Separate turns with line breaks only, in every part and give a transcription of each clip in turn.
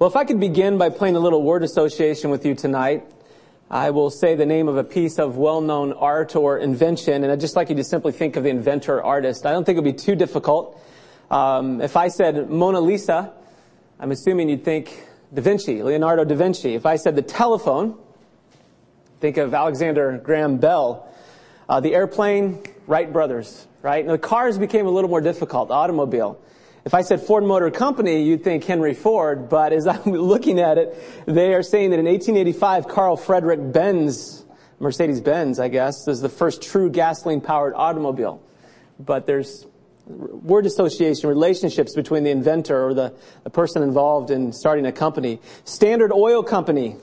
Well, if I could begin by playing a little word association with you tonight, I will say the name of a piece of well-known art or invention, and I'd just like you to simply think of the inventor or artist. I don't think it would be too difficult. Um, if I said Mona Lisa, I'm assuming you'd think Da Vinci, Leonardo da Vinci. If I said the telephone, think of Alexander Graham Bell. Uh, the airplane, Wright brothers, right? And the cars became a little more difficult, automobile. If I said Ford Motor Company, you'd think Henry Ford, but as I'm looking at it, they are saying that in 1885, Carl Frederick Benz, Mercedes-Benz, I guess, is the first true gasoline-powered automobile. But there's word association, relationships between the inventor or the, the person involved in starting a company. Standard Oil Company,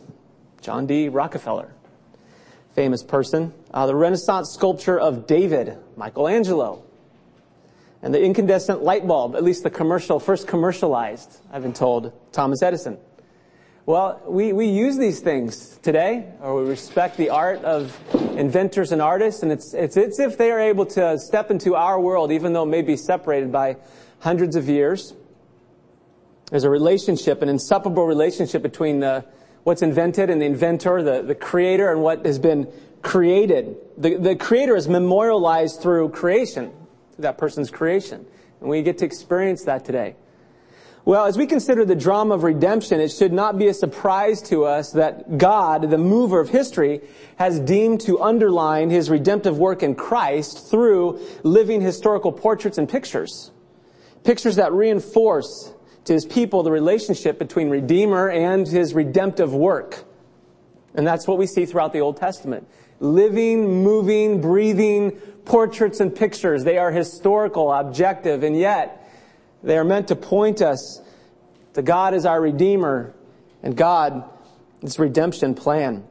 John D. Rockefeller, famous person. Uh, the Renaissance sculpture of David, Michelangelo, and the incandescent light bulb, at least the commercial, first commercialized, I've been told, Thomas Edison. Well, we, we use these things today, or we respect the art of inventors and artists, and it's, it's, it's if they are able to step into our world, even though it may be separated by hundreds of years. There's a relationship, an inseparable relationship between the, what's invented and the inventor, the, the creator, and what has been created. The, the creator is memorialized through creation that person's creation. And we get to experience that today. Well, as we consider the drama of redemption, it should not be a surprise to us that God, the mover of history, has deemed to underline his redemptive work in Christ through living historical portraits and pictures. Pictures that reinforce to his people the relationship between Redeemer and his redemptive work. And that's what we see throughout the Old Testament. Living, moving, breathing portraits and pictures. They are historical, objective, and yet they are meant to point us to God as our Redeemer and God, His redemption plan.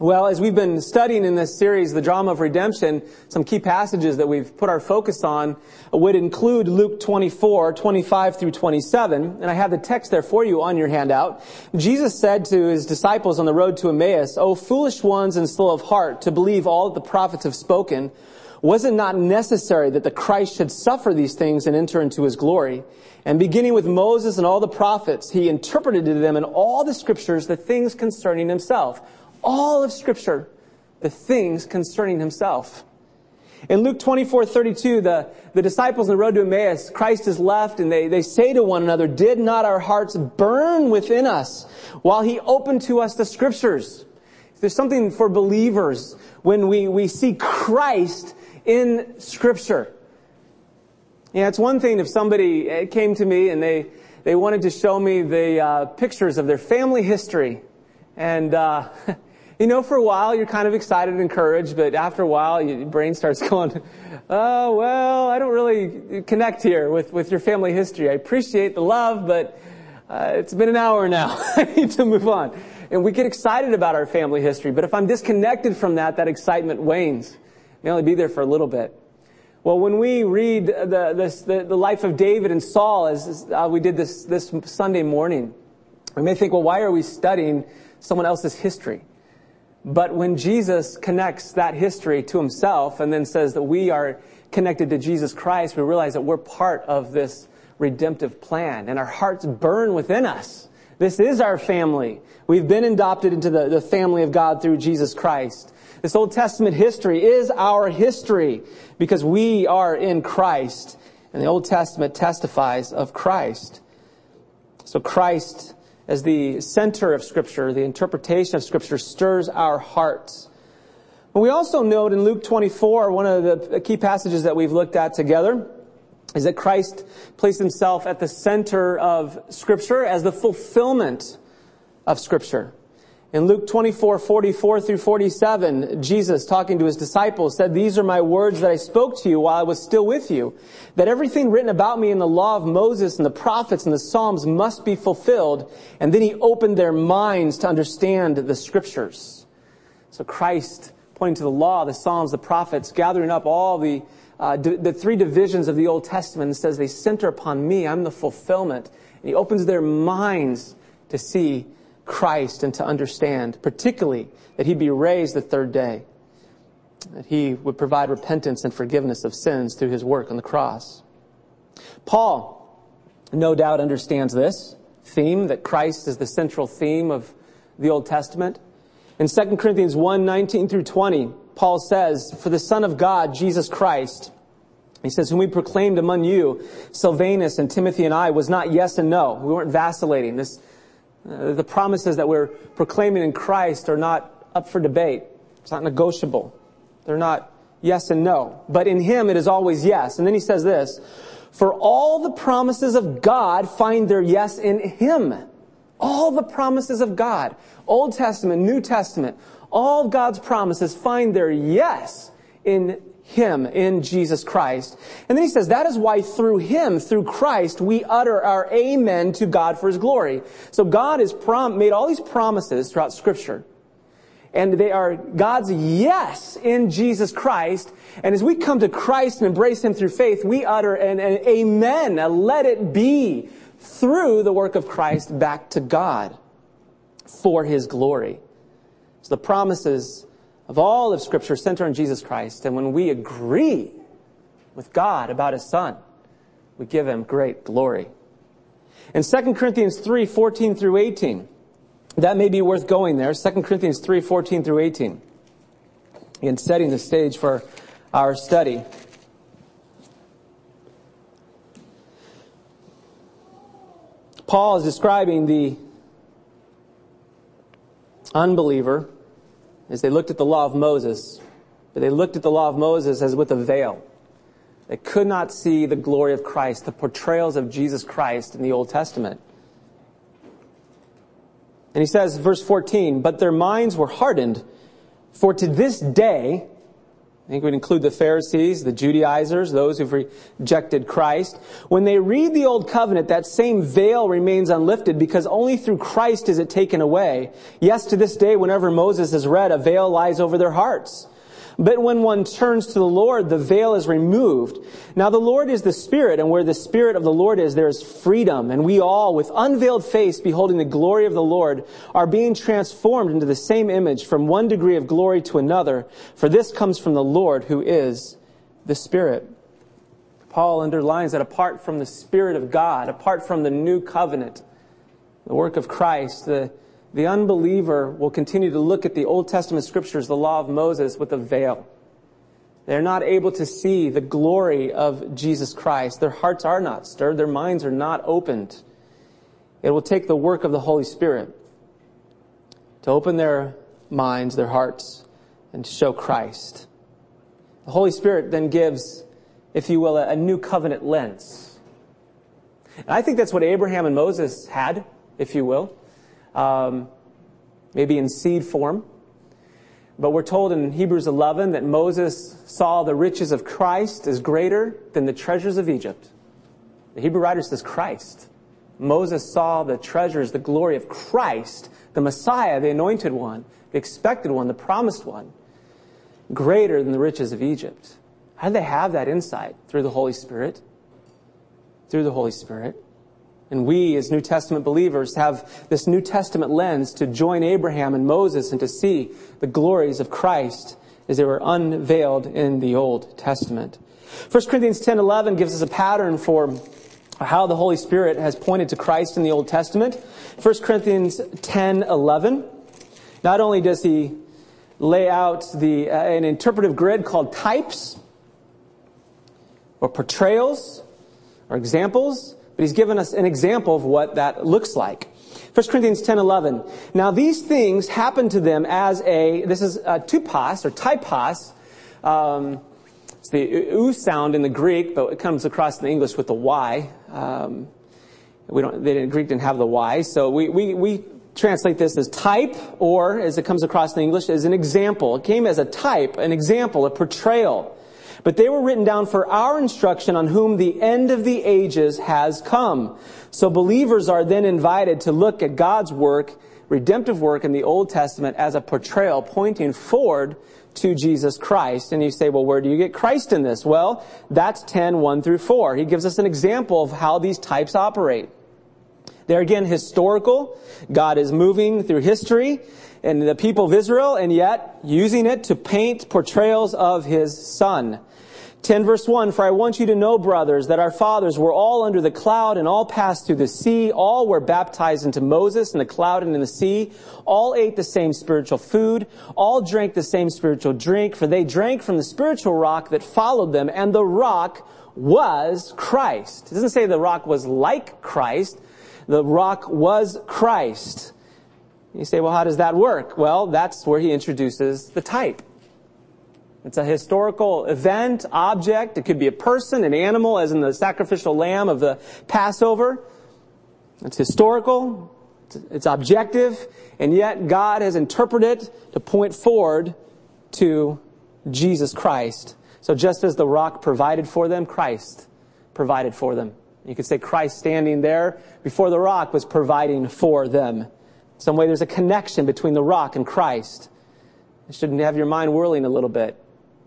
Well, as we've been studying in this series, the drama of redemption, some key passages that we've put our focus on would include Luke 24, 25 through 27. And I have the text there for you on your handout. Jesus said to his disciples on the road to Emmaus, O foolish ones and slow of heart to believe all that the prophets have spoken, was it not necessary that the Christ should suffer these things and enter into his glory? And beginning with Moses and all the prophets, he interpreted to them in all the scriptures the things concerning himself. All of scripture, the things concerning himself. In Luke 24, 32, the, the disciples on the road to Emmaus, Christ is left and they, they say to one another, did not our hearts burn within us while he opened to us the scriptures? There's something for believers when we, we see Christ in Scripture. Yeah, it's one thing if somebody came to me and they, they wanted to show me the uh, pictures of their family history. And, uh, you know, for a while you're kind of excited and encouraged, but after a while your brain starts going, oh, well, I don't really connect here with, with your family history. I appreciate the love, but uh, it's been an hour now. I need to move on. And we get excited about our family history, but if I'm disconnected from that, that excitement wanes may only be there for a little bit. Well, when we read the, this, the, the, life of David and Saul, as uh, we did this, this Sunday morning, we may think, well, why are we studying someone else's history? But when Jesus connects that history to himself and then says that we are connected to Jesus Christ, we realize that we're part of this redemptive plan and our hearts burn within us. This is our family. We've been adopted into the, the family of God through Jesus Christ. This Old Testament history is our history because we are in Christ. And the Old Testament testifies of Christ. So Christ, as the center of Scripture, the interpretation of Scripture, stirs our hearts. But we also note in Luke 24, one of the key passages that we've looked at together, is that Christ placed himself at the center of Scripture as the fulfillment of Scripture. In Luke 24, 44 through 47, Jesus, talking to his disciples, said, These are my words that I spoke to you while I was still with you, that everything written about me in the law of Moses and the prophets and the Psalms must be fulfilled. And then he opened their minds to understand the scriptures. So Christ, pointing to the law, the Psalms, the prophets, gathering up all the, uh, the three divisions of the Old Testament and says, They center upon me. I'm the fulfillment. And he opens their minds to see Christ and to understand, particularly that he'd be raised the third day, that he would provide repentance and forgiveness of sins through his work on the cross. Paul, no doubt, understands this theme, that Christ is the central theme of the Old Testament. In 2 Corinthians 1, 19 through 20, Paul says, For the Son of God, Jesus Christ, he says, whom we proclaimed among you, Silvanus and Timothy and I, was not yes and no. We weren't vacillating. This, Uh, the promises that we're proclaiming in Christ are not up for debate. It's not negotiable. They're not yes and no. But in Him it is always yes. And then he says this, for all the promises of God find their yes in Him. All the promises of God, Old Testament, New Testament, all God's promises find their yes in him in Jesus Christ. And then he says, that is why through Him, through Christ, we utter our amen to God for His glory. So God has prom- made all these promises throughout scripture. And they are God's yes in Jesus Christ. And as we come to Christ and embrace Him through faith, we utter an, an amen, a let it be through the work of Christ back to God for His glory. So the promises of all of Scripture center on Jesus Christ. And when we agree with God about His Son, we give Him great glory. In 2 Corinthians 3, 14 through 18, that may be worth going there. 2 Corinthians 3, 14 through 18. In setting the stage for our study. Paul is describing the unbeliever is they looked at the law of Moses, but they looked at the law of Moses as with a veil. They could not see the glory of Christ, the portrayals of Jesus Christ in the Old Testament. And he says, verse 14, but their minds were hardened, for to this day, think we'd include the Pharisees, the Judaizers, those who've rejected Christ. When they read the Old Covenant, that same veil remains unlifted because only through Christ is it taken away. Yes, to this day, whenever Moses is read, a veil lies over their hearts. But when one turns to the Lord, the veil is removed. Now the Lord is the Spirit, and where the Spirit of the Lord is, there is freedom. And we all, with unveiled face, beholding the glory of the Lord, are being transformed into the same image from one degree of glory to another. For this comes from the Lord, who is the Spirit. Paul underlines that apart from the Spirit of God, apart from the new covenant, the work of Christ, the the unbeliever will continue to look at the Old Testament scriptures, the law of Moses, with a veil. They're not able to see the glory of Jesus Christ. Their hearts are not stirred. Their minds are not opened. It will take the work of the Holy Spirit to open their minds, their hearts, and to show Christ. The Holy Spirit then gives, if you will, a, new covenant lens. And I think that's what Abraham and Moses had, if you will um, maybe in seed form. But we're told in Hebrews 11 that Moses saw the riches of Christ as greater than the treasures of Egypt. The Hebrew writer says Christ. Moses saw the treasures, the glory of Christ, the Messiah, the anointed one, the expected one, the promised one, greater than the riches of Egypt. How did they have that insight? Through the Holy Spirit. Through the Holy Spirit. And we, as New Testament believers, have this New Testament lens to join Abraham and Moses and to see the glories of Christ as they were unveiled in the Old Testament. 1 Corinthians 10 11 gives us a pattern for how the Holy Spirit has pointed to Christ in the Old Testament. 1 Corinthians 10 11. Not only does he lay out the, uh, an interpretive grid called types or portrayals or examples, but he's given us an example of what that looks like. 1 Corinthians 10, 11. Now these things happen to them as a, this is a tupas or typos. Um, it's the u sound in the Greek, but it comes across in the English with the y. Um, we don't, they didn't, Greek didn't have the y, so we, we, we translate this as type, or as it comes across in English, as an example. It came as a type, an example, a portrayal. But they were written down for our instruction on whom the end of the ages has come. So believers are then invited to look at God's work, redemptive work in the Old Testament as a portrayal pointing forward to Jesus Christ. And you say, well, where do you get Christ in this? Well, that's 10, 1 through 4. He gives us an example of how these types operate. They're again historical. God is moving through history and the people of Israel and yet using it to paint portrayals of his son. 10 verse 1, For I want you to know, brothers, that our fathers were all under the cloud and all passed through the sea. All were baptized into Moses in the cloud and in the sea. All ate the same spiritual food. All drank the same spiritual drink, for they drank from the spiritual rock that followed them, and the rock was Christ. It doesn't say the rock was like Christ. The rock was Christ. You say, well, how does that work? Well, that's where he introduces the type. It's a historical event, object. It could be a person, an animal, as in the sacrificial lamb of the Passover. It's historical. It's objective. And yet God has interpreted it to point forward to Jesus Christ. So just as the rock provided for them, Christ provided for them. You could say Christ standing there before the rock was providing for them. Some way there's a connection between the rock and Christ. You shouldn't have your mind whirling a little bit.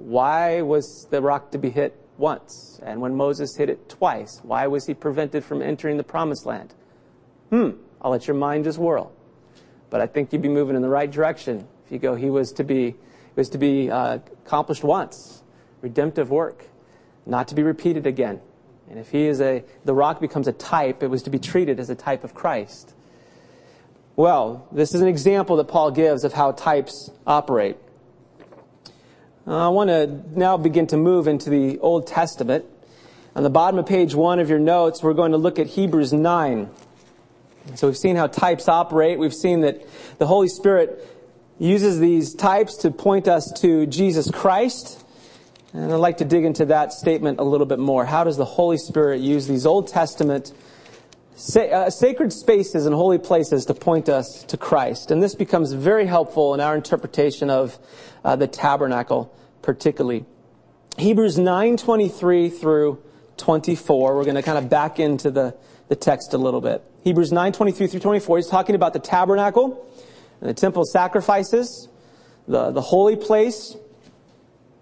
Why was the rock to be hit once? And when Moses hit it twice, why was he prevented from entering the promised land? Hmm, I'll let your mind just whirl. But I think you'd be moving in the right direction if you go, he was to be, was to be uh, accomplished once. Redemptive work, not to be repeated again. And if he is a, the rock becomes a type, it was to be treated as a type of Christ. Well, this is an example that Paul gives of how types operate. Uh, I want to now begin to move into the Old Testament. On the bottom of page one of your notes, we're going to look at Hebrews 9. So we've seen how types operate. We've seen that the Holy Spirit uses these types to point us to Jesus Christ. And I'd like to dig into that statement a little bit more. How does the Holy Spirit use these Old Testament uh, sacred spaces and holy places to point us to Christ. And this becomes very helpful in our interpretation of uh, the tabernacle, particularly. Hebrews 9:23 through 24. We're going to kind of back into the, the text a little bit. Hebrews 9:23 through 24. He's talking about the tabernacle and the temple sacrifices, the, the holy place.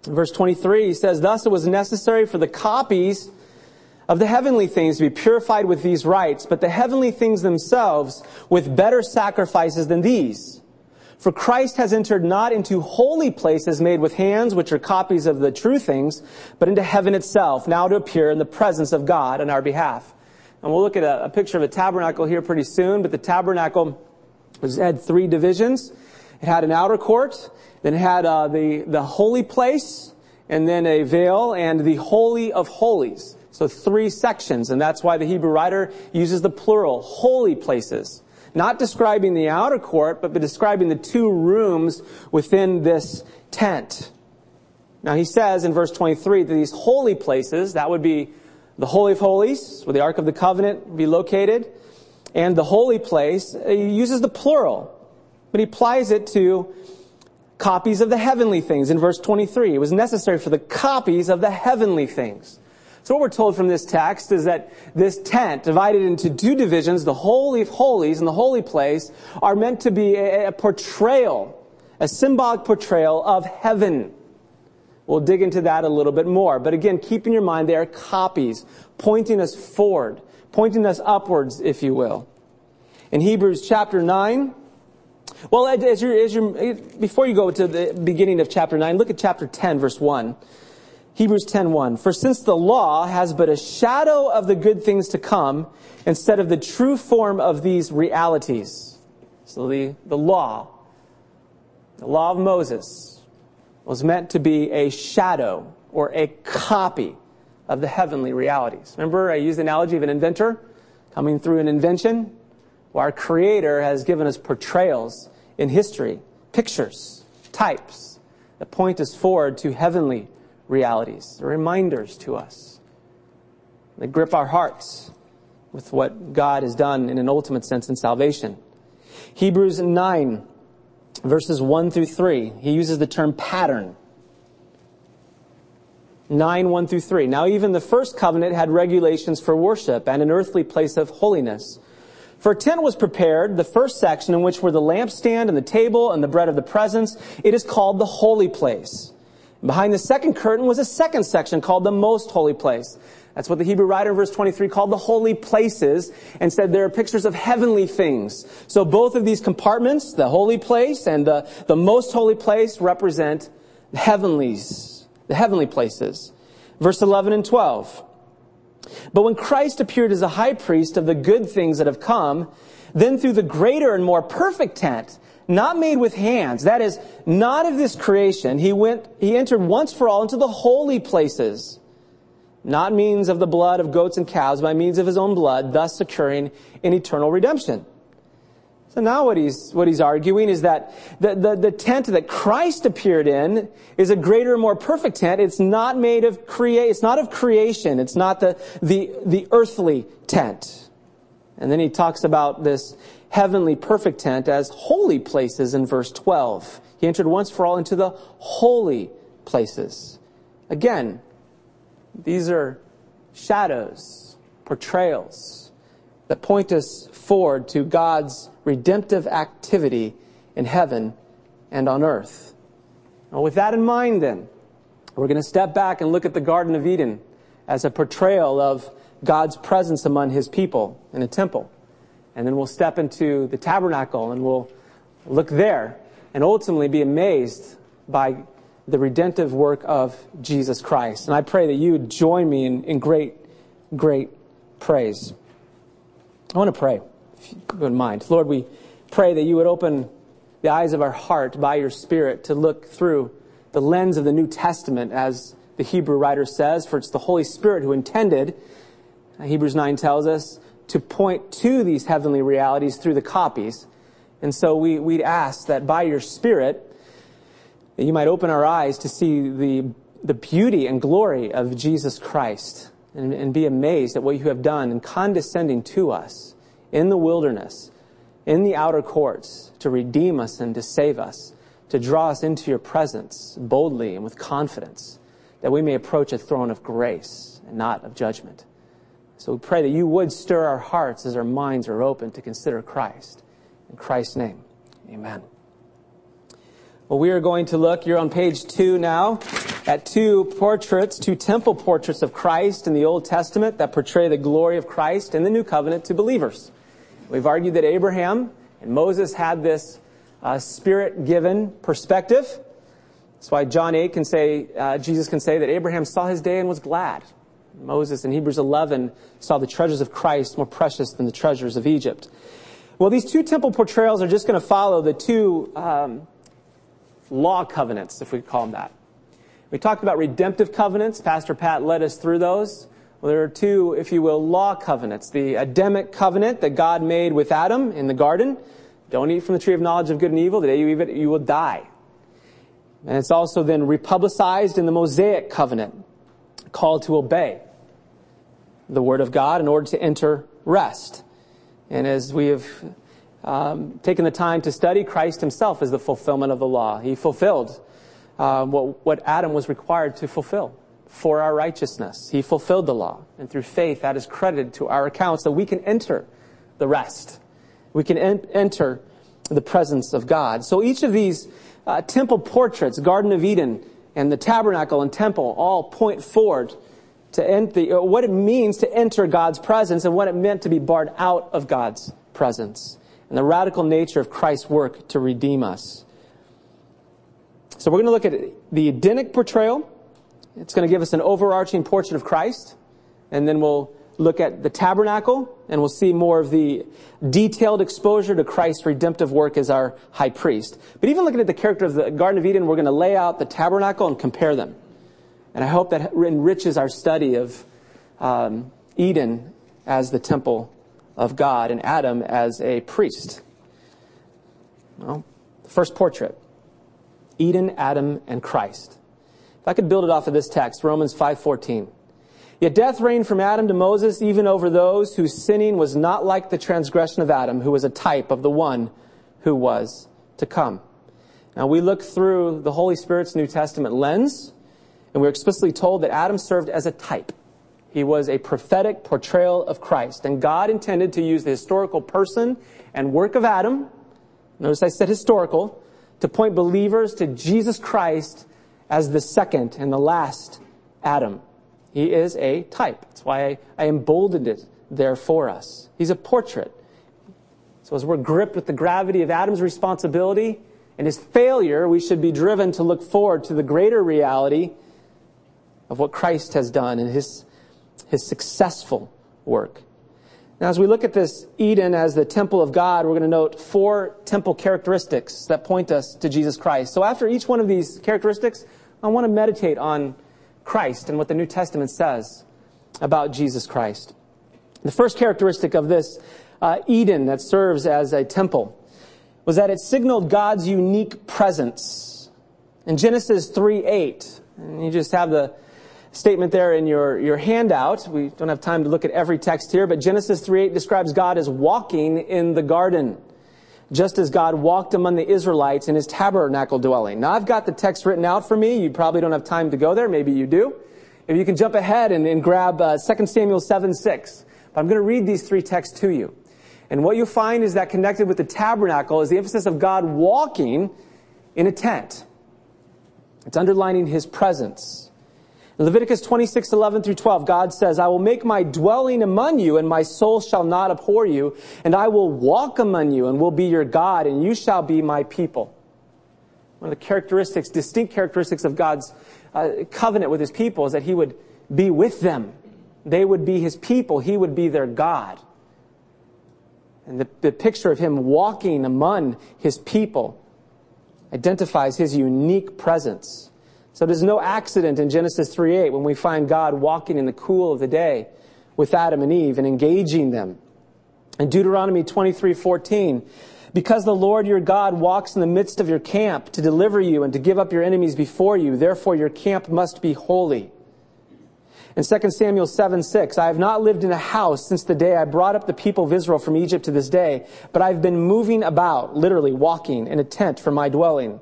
Verse 23, he says, Thus it was necessary for the copies of the heavenly things to be purified with these rites, but the heavenly things themselves with better sacrifices than these. For Christ has entered not into holy places made with hands, which are copies of the true things, but into heaven itself, now to appear in the presence of God on our behalf. And we'll look at a, a picture of a tabernacle here pretty soon, but the tabernacle was, had three divisions. It had an outer court, then it had uh, the, the holy place, and then a veil, and the holy of holies. So three sections, and that's why the Hebrew writer uses the plural, holy places. Not describing the outer court, but describing the two rooms within this tent. Now he says in verse 23 that these holy places, that would be the Holy of Holies, where the Ark of the Covenant would be located, and the holy place, he uses the plural, but he applies it to copies of the heavenly things in verse 23. It was necessary for the copies of the heavenly things. So what we're told from this text is that this tent, divided into two divisions, the Holy of Holies and the Holy Place, are meant to be a, a portrayal, a symbolic portrayal of heaven. We'll dig into that a little bit more. But again, keep in your mind they are copies, pointing us forward, pointing us upwards, if you will. In Hebrews chapter 9, well, as you're, as you're, before you go to the beginning of chapter 9, look at chapter 10, verse 1. Hebrews 10:1 For since the law has but a shadow of the good things to come instead of the true form of these realities. So the, the law, the law of Moses was meant to be a shadow or a copy of the heavenly realities. Remember I used the analogy of an inventor coming through an invention? Well, our creator has given us portrayals in history, pictures, types that point us forward to heavenly realities. They're reminders to us. They grip our hearts with what God has done in an ultimate sense in salvation. Hebrews 9, verses 1 through 3, he uses the term pattern. 9, 1 through 3. Now even the first covenant had regulations for worship and an earthly place of holiness. For a tent was prepared, the first section in which were the lampstand and the table and the bread of the presence. It is called the holy place. Behind the second curtain was a second section called the most holy place. That's what the Hebrew writer in verse 23 called the holy places and said there are pictures of heavenly things. So both of these compartments, the holy place and the, the most holy place represent the heavenlies, the heavenly places. Verse 11 and 12. But when Christ appeared as a high priest of the good things that have come, then through the greater and more perfect tent, not made with hands, that is, not of this creation, he went, he entered once for all into the holy places, not means of the blood of goats and calves, by means of his own blood, thus securing an eternal redemption. So now what he's, what he's arguing is that the, the, the, tent that Christ appeared in is a greater, more perfect tent. It's not made of create, it's not of creation. It's not the, the, the earthly tent. And then he talks about this heavenly perfect tent as holy places in verse 12. He entered once for all into the holy places. Again, these are shadows, portrayals that point us forward to God's redemptive activity in heaven and on earth. Now, with that in mind, then, we're going to step back and look at the Garden of Eden as a portrayal of God's presence among his people in a temple. And then we'll step into the tabernacle and we'll look there and ultimately be amazed by the redemptive work of Jesus Christ. And I pray that you would join me in, in great, great praise. I want to pray if you wouldn't mind. Lord, we pray that you would open the eyes of our heart by your Spirit to look through the lens of the New Testament, as the Hebrew writer says, for it's the Holy Spirit who intended, Hebrews 9 tells us, to point to these heavenly realities through the copies. And so we, we'd ask that by your Spirit, that you might open our eyes to see the, the beauty and glory of Jesus Christ and, and be amazed at what you have done in condescending to us in the wilderness, in the outer courts, to redeem us and to save us, to draw us into your presence boldly and with confidence, that we may approach a throne of grace and not of judgment. So we pray that you would stir our hearts as our minds are open to consider Christ. In Christ's name, amen. Well, we are going to look, you're on page two now, at two portraits, two temple portraits of Christ in the Old Testament that portray the glory of Christ in the New Covenant to believers. We've argued that Abraham and Moses had this uh, spirit-given perspective. That's why John 8 can say, uh, Jesus can say that Abraham saw his day and was glad. Moses in Hebrews 11 saw the treasures of Christ more precious than the treasures of Egypt. Well, these two temple portrayals are just going to follow the two um, law covenants, if we could call them that. We talked about redemptive covenants. Pastor Pat led us through those. Well, there are two, if you will, law covenants. The Adamic covenant that God made with Adam in the garden. Don't eat from the tree of knowledge of good and evil. The day you eat it, you will die. And it's also then republicized in the Mosaic covenant, called to obey the word of God in order to enter rest. And as we have um, taken the time to study, Christ himself is the fulfillment of the law. He fulfilled uh, what, what Adam was required to fulfill for our righteousness. He fulfilled the law. And through faith, that is credited to our account so we can enter the rest. We can en- enter the presence of God. So each of these uh, temple portraits, Garden of Eden and the tabernacle and temple, all point forward to enter, uh, what it means to enter God's presence and what it meant to be barred out of God's presence and the radical nature of Christ's work to redeem us. So we're going to look at the Edenic portrayal, it's going to give us an overarching portrait of Christ, and then we'll look at the tabernacle, and we'll see more of the detailed exposure to Christ's redemptive work as our high priest. But even looking at the character of the Garden of Eden, we're going to lay out the tabernacle and compare them. And I hope that enriches our study of um, Eden as the temple of God and Adam as a priest. Well, the first portrait Eden, Adam, and Christ. If I could build it off of this text, Romans 5:14. Yet death reigned from Adam to Moses even over those whose sinning was not like the transgression of Adam, who was a type of the one who was to come. Now we look through the Holy Spirit's New Testament lens, and we're explicitly told that Adam served as a type. He was a prophetic portrayal of Christ, and God intended to use the historical person and work of Adam, notice I said historical, to point believers to Jesus Christ as the second and the last Adam. He is a type. That's why I, I emboldened it there for us. He's a portrait. So as we're gripped with the gravity of Adam's responsibility and his failure, we should be driven to look forward to the greater reality of what Christ has done and his, his successful work. Now, as we look at this Eden as the temple of God, we're going to note four temple characteristics that point us to Jesus Christ. So after each one of these characteristics, I want to meditate on Christ and what the New Testament says about Jesus Christ. The first characteristic of this uh, Eden that serves as a temple was that it signaled God's unique presence. In Genesis 3 8, and you just have the statement there in your, your handout. We don't have time to look at every text here, but Genesis 3 8 describes God as walking in the garden, just as God walked among the Israelites in his tabernacle dwelling. Now I've got the text written out for me. You probably don't have time to go there. Maybe you do. If you can jump ahead and, and grab uh, 2 Samuel 7 6. But I'm going to read these three texts to you. And what you find is that connected with the tabernacle is the emphasis of God walking in a tent. It's underlining his presence. In Leviticus 26, 11 through 12, God says, I will make my dwelling among you, and my soul shall not abhor you, and I will walk among you, and will be your God, and you shall be my people. One of the characteristics, distinct characteristics of God's uh, covenant with his people is that he would be with them. They would be his people. He would be their God. And the, the picture of him walking among his people identifies his unique presence. So there's no accident in Genesis 3:8 when we find God walking in the cool of the day with Adam and Eve and engaging them. In Deuteronomy 23:14, because the Lord your God walks in the midst of your camp to deliver you and to give up your enemies before you, therefore your camp must be holy. In 2 Samuel 7, 6, I have not lived in a house since the day I brought up the people of Israel from Egypt to this day, but I've been moving about, literally walking, in a tent for my dwelling.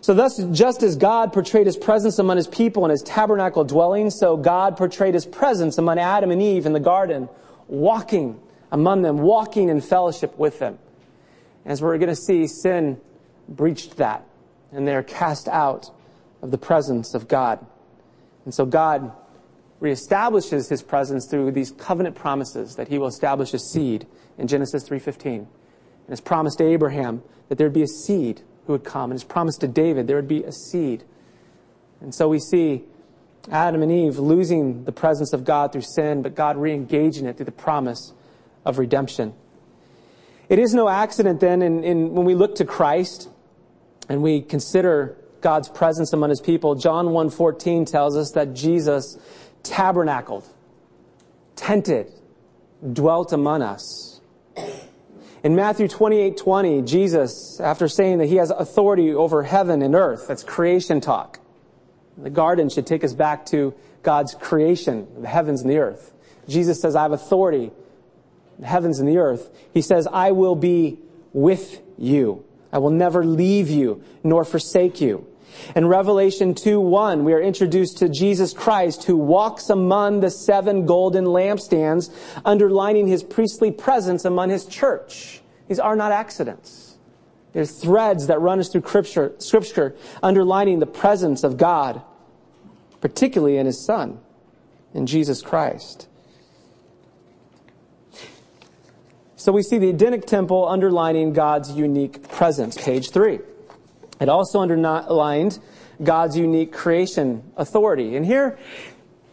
So thus, just as God portrayed his presence among his people in his tabernacle dwelling, so God portrayed his presence among Adam and Eve in the garden, walking among them, walking in fellowship with them. As we're going to see, sin breached that, and they're cast out of the presence of God. And so God reestablishes his presence through these covenant promises that he will establish a seed in Genesis 3:15. And his promised to Abraham that there'd be a seed who would come, and his promise to David there would be a seed. And so we see Adam and Eve losing the presence of God through sin, but God re-engaging it through the promise of redemption. It is no accident then in, in when we look to Christ and we consider God's presence among his people, John 1:14 tells us that Jesus tabernacled, tented, dwelt among us. In Matthew 28, 20, Jesus, after saying that he has authority over heaven and earth, that's creation talk. The garden should take us back to God's creation, the heavens and the earth. Jesus says, I have authority, the heavens and the earth. He says, I will be with you. I will never leave you nor forsake you. In Revelation 2 1, we are introduced to Jesus Christ who walks among the seven golden lampstands, underlining his priestly presence among his church. These are not accidents. There's threads that run us through scripture, scripture underlining the presence of God, particularly in his Son, in Jesus Christ. So we see the Edenic temple underlining God's unique presence. Page three. It also underlined God's unique creation authority. And here,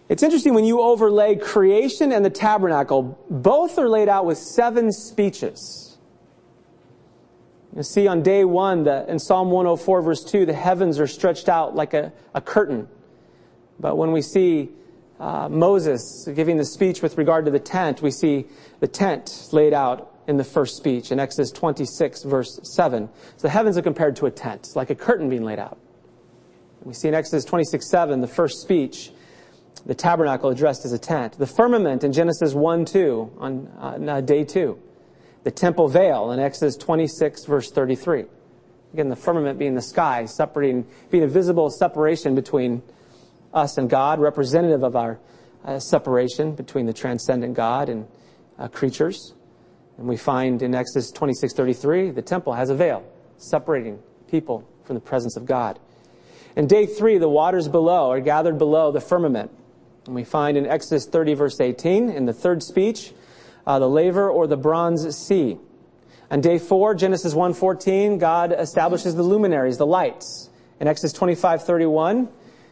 it's interesting when you overlay creation and the tabernacle, both are laid out with seven speeches. You see on day one that in Psalm 104 verse 2, the heavens are stretched out like a, a curtain. But when we see uh, Moses giving the speech with regard to the tent, we see the tent laid out in the first speech in Exodus 26 verse 7. So the heavens are compared to a tent, like a curtain being laid out. We see in Exodus 26 7, the first speech, the tabernacle addressed as a tent. The firmament in Genesis 1 2 on uh, day 2. The temple veil in Exodus 26 verse 33. Again, the firmament being the sky, separating, being a visible separation between us and God, representative of our uh, separation between the transcendent God and uh, creatures. And we find in Exodus 26:33, the temple has a veil separating people from the presence of God. In day three, the waters below are gathered below the firmament. And we find in Exodus 30 verse 18, in the third speech, uh, the laver or the bronze sea. On day four, Genesis 1:14, God establishes the luminaries, the lights. In Exodus 25:31,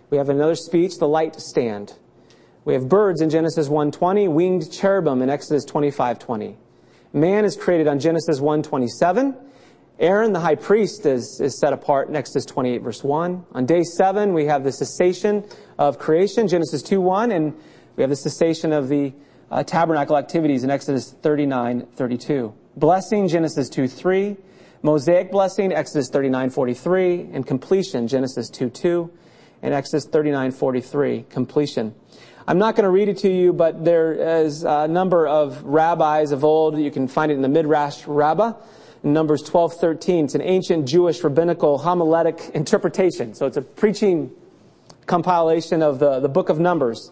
We have another speech, the light stand. We have birds in Genesis 1:20, winged cherubim in Exodus 25:20. Man is created on Genesis 1:27. Aaron, the high priest, is, is set apart in Exodus 28 verse 1. On day 7, we have the cessation of creation, Genesis 2:1, and we have the cessation of the uh, tabernacle activities in Exodus 39:32. Blessing, Genesis 2:3. Mosaic blessing, Exodus 39:43, and completion, Genesis 2:2, and Exodus 39:43, completion. I'm not going to read it to you, but there is a number of rabbis of old. You can find it in the Midrash Rabbah, in Numbers 12, 13. It's an ancient Jewish rabbinical homiletic interpretation. So it's a preaching compilation of the, the book of Numbers.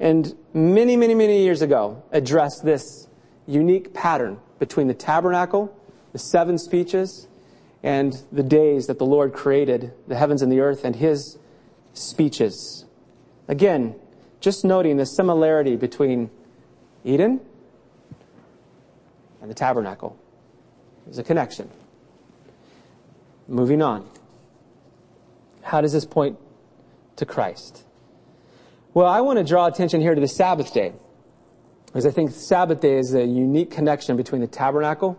And many, many, many years ago, addressed this unique pattern between the tabernacle, the seven speeches, and the days that the Lord created the heavens and the earth and his speeches. Again, just noting the similarity between Eden and the tabernacle. There's a connection. Moving on. How does this point to Christ? Well, I want to draw attention here to the Sabbath day. Because I think Sabbath day is a unique connection between the tabernacle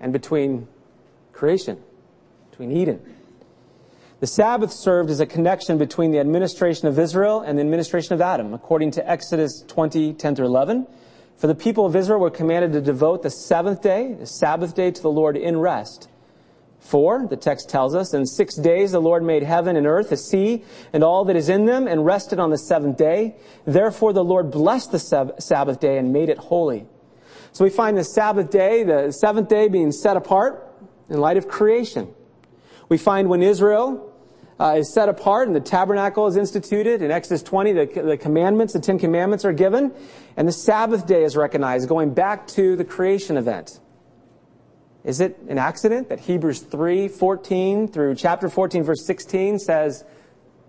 and between creation, between Eden. The Sabbath served as a connection between the administration of Israel and the administration of Adam, according to Exodus 20, 10 through 11. For the people of Israel were commanded to devote the seventh day, the Sabbath day, to the Lord in rest. For, the text tells us, in six days the Lord made heaven and earth, the sea, and all that is in them, and rested on the seventh day. Therefore the Lord blessed the Sabbath day and made it holy. So we find the Sabbath day, the seventh day being set apart in light of creation. We find when Israel uh, is set apart and the tabernacle is instituted. In Exodus 20, the, the commandments, the Ten Commandments are given, and the Sabbath day is recognized, going back to the creation event. Is it an accident that Hebrews 3, 14 through chapter 14, verse 16 says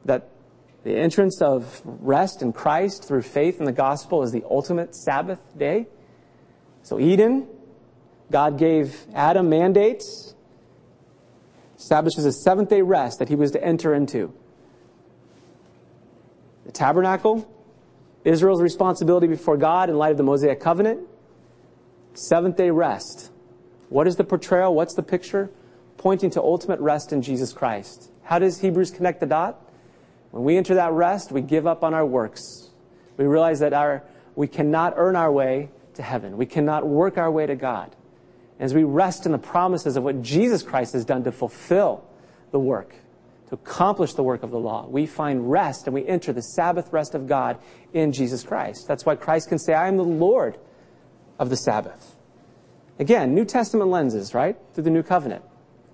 that the entrance of rest in Christ through faith in the gospel is the ultimate Sabbath day? So Eden, God gave Adam mandates establishes a seventh day rest that he was to enter into. The tabernacle, Israel's responsibility before God in light of the Mosaic covenant, seventh day rest. What is the portrayal? What's the picture? Pointing to ultimate rest in Jesus Christ. How does Hebrews connect the dot? When we enter that rest, we give up on our works. We realize that our, we cannot earn our way to heaven. We cannot work our way to God as we rest in the promises of what Jesus Christ has done to fulfill the work, to accomplish the work of the law, we find rest and we enter the Sabbath rest of God in Jesus Christ. That's why Christ can say, I am the Lord of the Sabbath. Again, New Testament lenses, right? Through the New Covenant.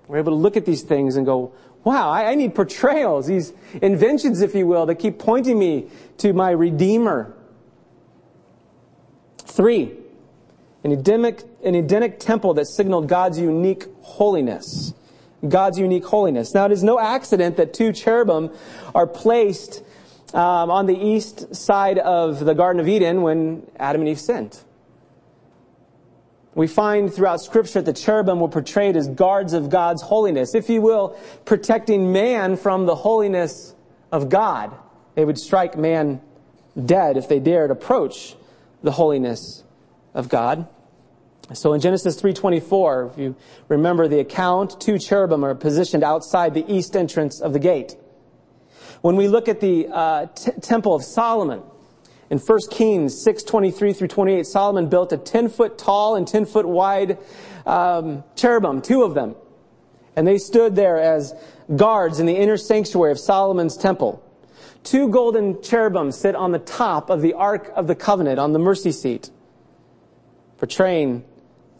We're able to look at these things and go, wow, I, need portrayals, these inventions, if you will, that keep pointing me to my Redeemer. Three, an Edenic, an Edenic temple that signaled God's unique holiness. God's unique holiness. Now, it is no accident that two cherubim are placed um, on the east side of the Garden of Eden when Adam and Eve sinned. We find throughout Scripture that the cherubim were portrayed as guards of God's holiness, if you will, protecting man from the holiness of God. They would strike man dead if they dared approach the holiness of God. So in Genesis 3:24, if you remember the account, two cherubim are positioned outside the east entrance of the gate. When we look at the uh, t- temple of Solomon, in 1 Kings 6:23 through 28, Solomon built a 10 foot tall and 10 foot wide um, cherubim, two of them, and they stood there as guards in the inner sanctuary of Solomon's temple. Two golden cherubim sit on the top of the Ark of the Covenant on the mercy seat portraying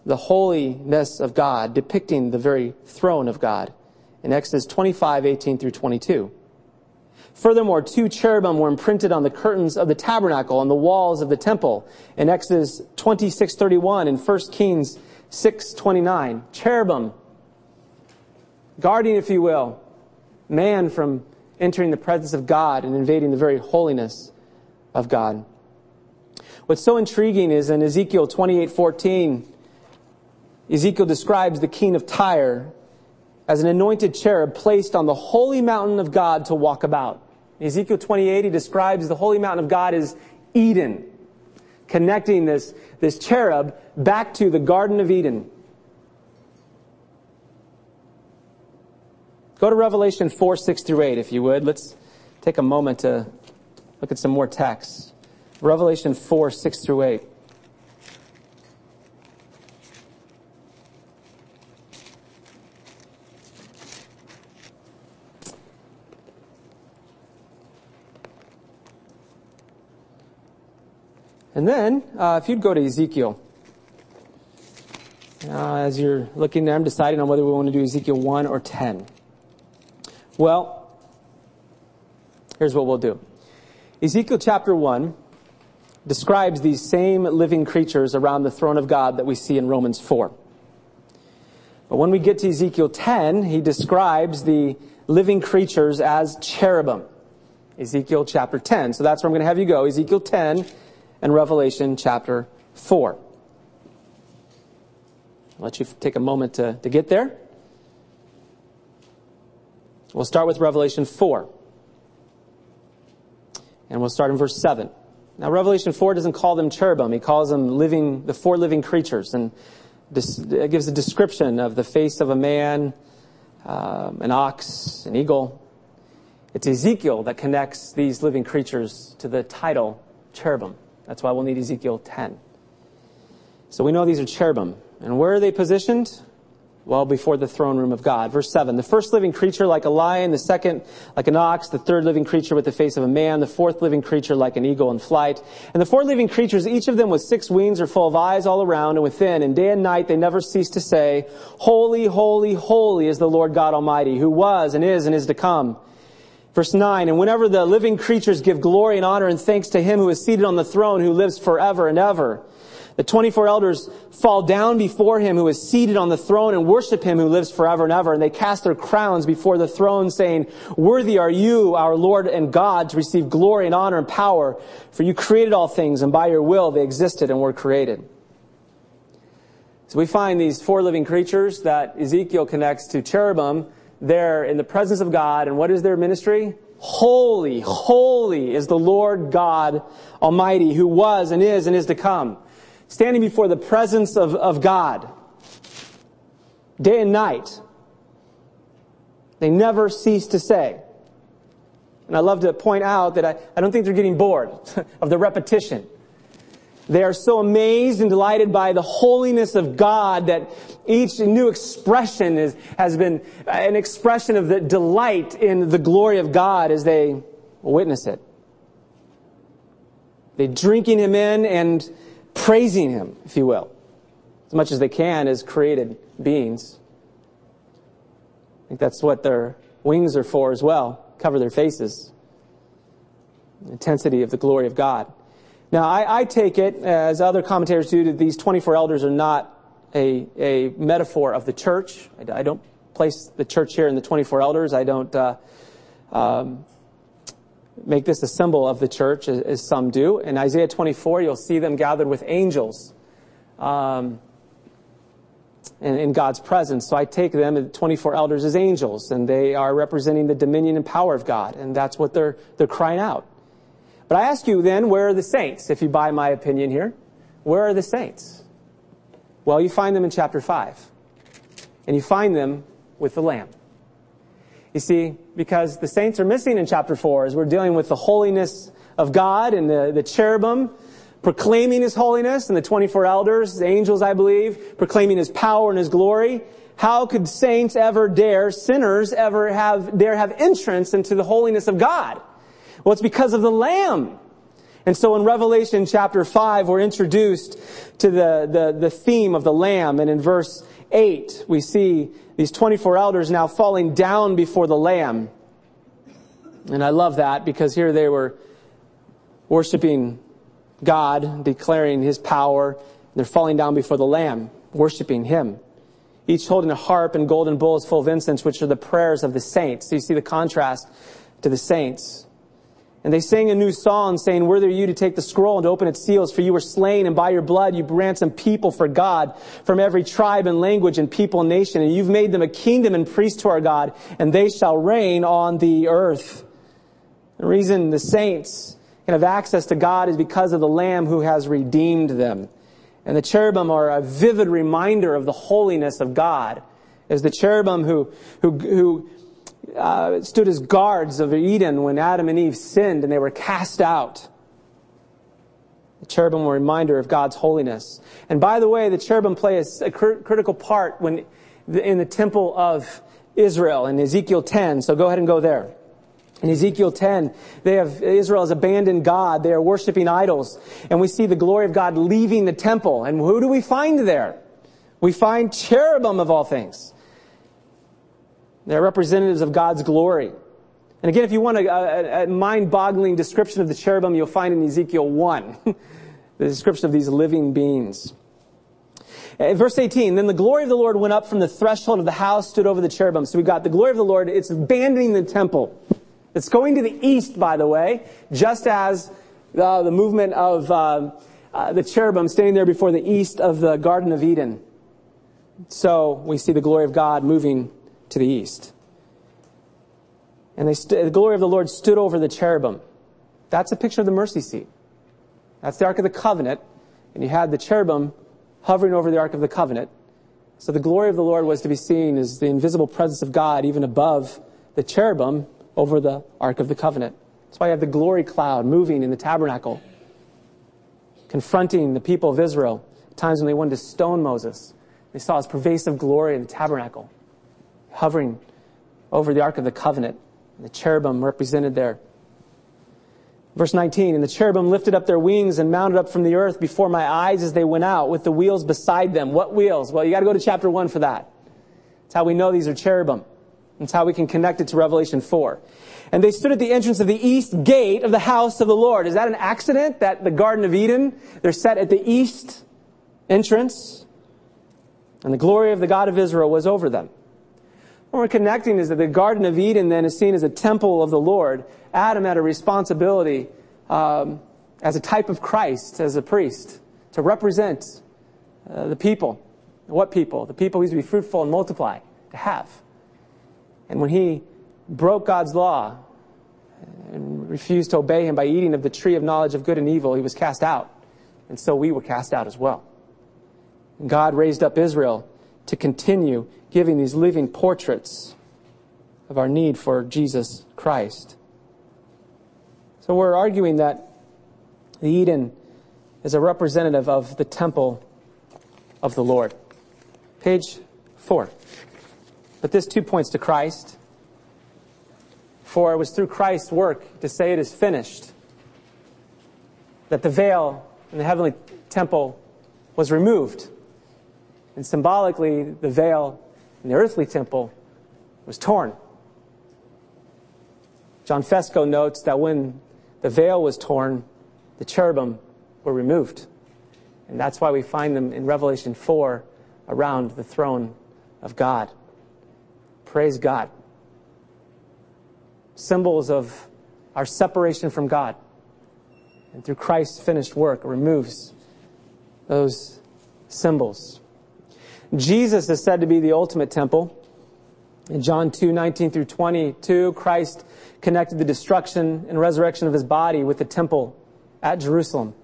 the holiness of God, depicting the very throne of God in Exodus 25, 18 through 22. Furthermore, two cherubim were imprinted on the curtains of the tabernacle on the walls of the temple in Exodus 26, 31 and 1 Kings 6, 29. Cherubim, guarding, if you will, man from entering the presence of God and invading the very holiness of God. What's so intriguing is in Ezekiel 28:14, Ezekiel describes the king of Tyre as an anointed cherub placed on the holy mountain of God to walk about. Ezekiel 28, he describes the holy mountain of God as Eden, connecting this, this cherub back to the Garden of Eden. Go to Revelation 4, 6 through 8, if you would. Let's take a moment to look at some more texts. Revelation 4, 6 through 8. And then, uh, if you'd go to Ezekiel, uh, as you're looking there, I'm deciding on whether we want to do Ezekiel 1 or 10. Well, here's what we'll do. Ezekiel chapter 1 describes these same living creatures around the throne of God that we see in Romans 4. But when we get to Ezekiel 10, he describes the living creatures as cherubim. Ezekiel chapter 10. So that's where I'm going to have you go. Ezekiel 10 and Revelation chapter 4. I'll let you take a moment to, to get there. We'll start with Revelation 4. And we'll start in verse 7. Now, Revelation 4 doesn't call them cherubim. He calls them living, the four living creatures. And it gives a description of the face of a man, um, an ox, an eagle. It's Ezekiel that connects these living creatures to the title cherubim. That's why we'll need Ezekiel 10. So we know these are cherubim. And where are they positioned? Well, before the throne room of God. Verse 7. The first living creature like a lion, the second like an ox, the third living creature with the face of a man, the fourth living creature like an eagle in flight. And the four living creatures, each of them with six wings are full of eyes all around and within, and day and night they never cease to say, Holy, holy, holy is the Lord God Almighty, who was and is and is to come. Verse 9, and whenever the living creatures give glory and honor and thanks to him who is seated on the throne, who lives forever and ever. The 24 elders fall down before him who is seated on the throne and worship him who lives forever and ever. And they cast their crowns before the throne saying, worthy are you, our Lord and God, to receive glory and honor and power. For you created all things and by your will they existed and were created. So we find these four living creatures that Ezekiel connects to cherubim there in the presence of God. And what is their ministry? Holy, holy is the Lord God Almighty who was and is and is to come. Standing before the presence of, of God. Day and night. They never cease to say. And I love to point out that I, I don't think they're getting bored of the repetition. They are so amazed and delighted by the holiness of God that each new expression is, has been an expression of the delight in the glory of God as they witness it. They drinking Him in and praising Him, if you will, as much as they can as created beings. I think that's what their wings are for as well. Cover their faces. The intensity of the glory of God. Now, I, I, take it, as other commentators do, that these 24 elders are not a, a metaphor of the church. I, I, don't place the church here in the 24 elders. I don't uh, um, make this a symbol of the church, as, as, some do. In Isaiah 24, you'll see them gathered with angels um, in, in God's presence. So I take them, the 24 elders, as angels, and they are representing the dominion and power of God, and that's what they're, they're crying out. But I ask you then, where are the saints, if you buy my opinion here? Where are the saints? Well, you find them in chapter 5. And you find them with the Lamb. You see, because the saints are missing in chapter 4 as we're dealing with the holiness of God and the, the cherubim proclaiming His holiness and the 24 elders, the angels, I believe, proclaiming His power and His glory. How could saints ever dare, sinners ever have, dare have entrance into the holiness of God? Well, it's because of the Lamb. And so in Revelation chapter 5, we're introduced to the, the, the theme of the Lamb. And in verse 8, we see these 24 elders now falling down before the Lamb. And I love that because here they were worshiping God, declaring His power. and They're falling down before the Lamb, worshiping Him. Each holding a harp and golden bowls full of incense, which are the prayers of the saints. So you see the contrast to the saints. And they sang a new song saying, Worthy are you to take the scroll and to open its seals, for you were slain, and by your blood you ransomed people for God from every tribe and language and people and nation, and you've made them a kingdom and priests to our God, and they shall reign on the earth. The reason the saints can have access to God is because of the Lamb who has redeemed them. And the cherubim are a vivid reminder of the holiness of God. As the cherubim who, who, who uh, stood as guards of Eden when Adam and Eve sinned and they were cast out. The cherubim were a reminder of God's holiness. And by the way, the cherubim play a, a cr- critical part when in the temple of Israel in Ezekiel 10. So go ahead and go there. In Ezekiel 10, they have, Israel has abandoned God. They are worshiping idols. And we see the glory of God leaving the temple. And who do we find there? We find cherubim of all things. They're representatives of God's glory. And again, if you want a, a, a mind-boggling description of the cherubim, you'll find in Ezekiel 1, the description of these living beings. Uh, verse 18, then the glory of the Lord went up from the threshold of the house, stood over the cherubim. So we've got the glory of the Lord, it's abandoning the temple. It's going to the east, by the way, just as uh, the movement of uh, uh, the cherubim standing there before the east of the Garden of Eden. So we see the glory of God moving to the east. And st- the glory of the Lord stood over the cherubim. That's a picture of the mercy seat. That's the Ark of the Covenant. And you had the cherubim hovering over the Ark of the Covenant. So the glory of the Lord was to be seen as the invisible presence of God even above the cherubim over the Ark of the Covenant. That's why you have the glory cloud moving in the tabernacle, confronting the people of Israel. Times when they wanted to stone Moses. They saw his pervasive glory in the tabernacle hovering over the Ark of the Covenant. The cherubim represented there. Verse 19, and the cherubim lifted up their wings and mounted up from the earth before my eyes as they went out with the wheels beside them. What wheels? Well, you gotta go to chapter 1 for that. That's how we know these are cherubim. That's how we can connect it to Revelation 4. And they stood at the entrance of the east gate of the house of the Lord. Is that an accident that the Garden of Eden, they're set at the east entrance? And the glory of the God of Israel was over them. What we're connecting is that the Garden of Eden then is seen as a temple of the Lord. Adam had a responsibility um, as a type of Christ, as a priest, to represent uh, the people. What people? The people he's to be fruitful and multiply, to have. And when he broke God's law and refused to obey him by eating of the tree of knowledge of good and evil, he was cast out. And so we were cast out as well. And God raised up Israel to continue giving these living portraits of our need for Jesus Christ. So we're arguing that the Eden is a representative of the temple of the Lord. Page four. But this two points to Christ. For it was through Christ's work to say it is finished that the veil in the heavenly temple was removed and symbolically, the veil in the earthly temple was torn. John Fesko notes that when the veil was torn, the cherubim were removed. And that's why we find them in Revelation 4 around the throne of God. Praise God. Symbols of our separation from God. And through Christ's finished work, removes those symbols. Jesus is said to be the ultimate temple. In John 2, 19 through 22, Christ connected the destruction and resurrection of his body with the temple at Jerusalem.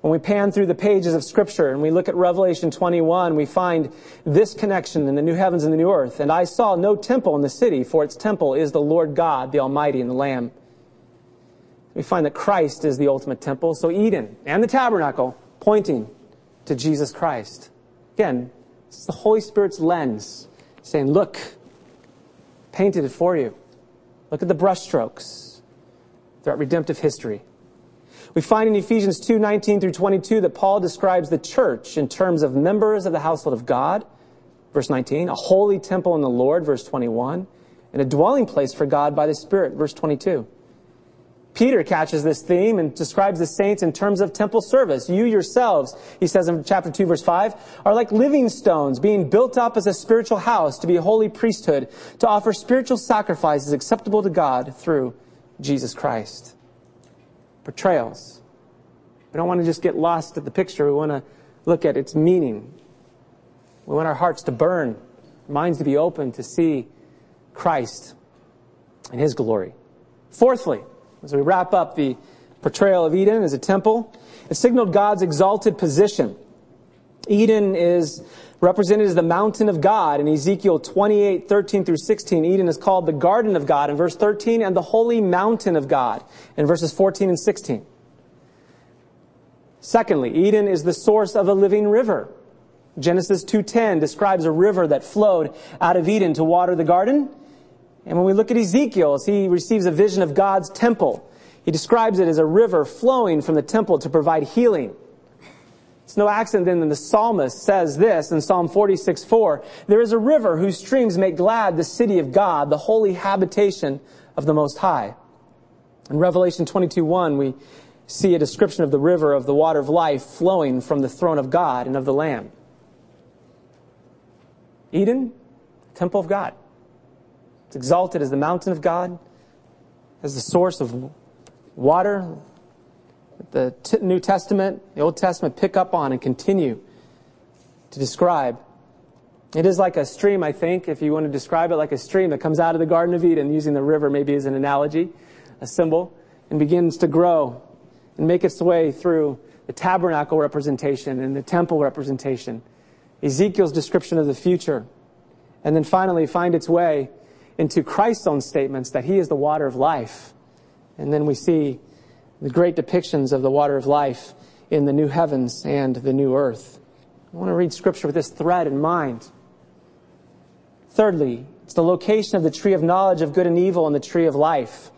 When we pan through the pages of scripture and we look at Revelation 21, we find this connection in the new heavens and the new earth. And I saw no temple in the city, for its temple is the Lord God, the Almighty, and the Lamb. We find that Christ is the ultimate temple. So Eden and the tabernacle pointing to Jesus Christ. Again, it's the Holy Spirit's lens saying, look, painted it for you. Look at the brushstrokes throughout redemptive history. We find in Ephesians 2, 19 through 22 that Paul describes the church in terms of members of the household of God, verse 19, a holy temple in the Lord, verse 21, and a dwelling place for God by the Spirit, verse 22. Peter catches this theme and describes the saints in terms of temple service. You yourselves, he says in chapter 2 verse 5, are like living stones being built up as a spiritual house to be a holy priesthood, to offer spiritual sacrifices acceptable to God through Jesus Christ. Portrayals. We don't want to just get lost at the picture. We want to look at its meaning. We want our hearts to burn, minds to be open to see Christ and His glory. Fourthly, as we wrap up the portrayal of Eden as a temple, it signaled God's exalted position. Eden is represented as the mountain of God. In Ezekiel 28, 13 through 16, Eden is called the garden of God in verse 13 and the holy mountain of God in verses 14 and 16. Secondly, Eden is the source of a living river. Genesis 2.10 describes a river that flowed out of Eden to water the garden. And when we look at Ezekiel, he receives a vision of God's temple, he describes it as a river flowing from the temple to provide healing. It's no accident then that the psalmist says this in Psalm 46, 4. There is a river whose streams make glad the city of God, the holy habitation of the Most High. In Revelation 22, 1, we see a description of the river of the water of life flowing from the throne of God and of the Lamb. Eden, temple of God. It's exalted as the mountain of God, as the source of water. The New Testament, the Old Testament pick up on and continue to describe. It is like a stream, I think, if you want to describe it like a stream that comes out of the Garden of Eden, using the river maybe as an analogy, a symbol, and begins to grow and make its way through the tabernacle representation and the temple representation, Ezekiel's description of the future, and then finally find its way into Christ's own statements that he is the water of life. And then we see the great depictions of the water of life in the new heavens and the new earth. I want to read scripture with this thread in mind. Thirdly, it's the location of the tree of knowledge of good and evil and the tree of life.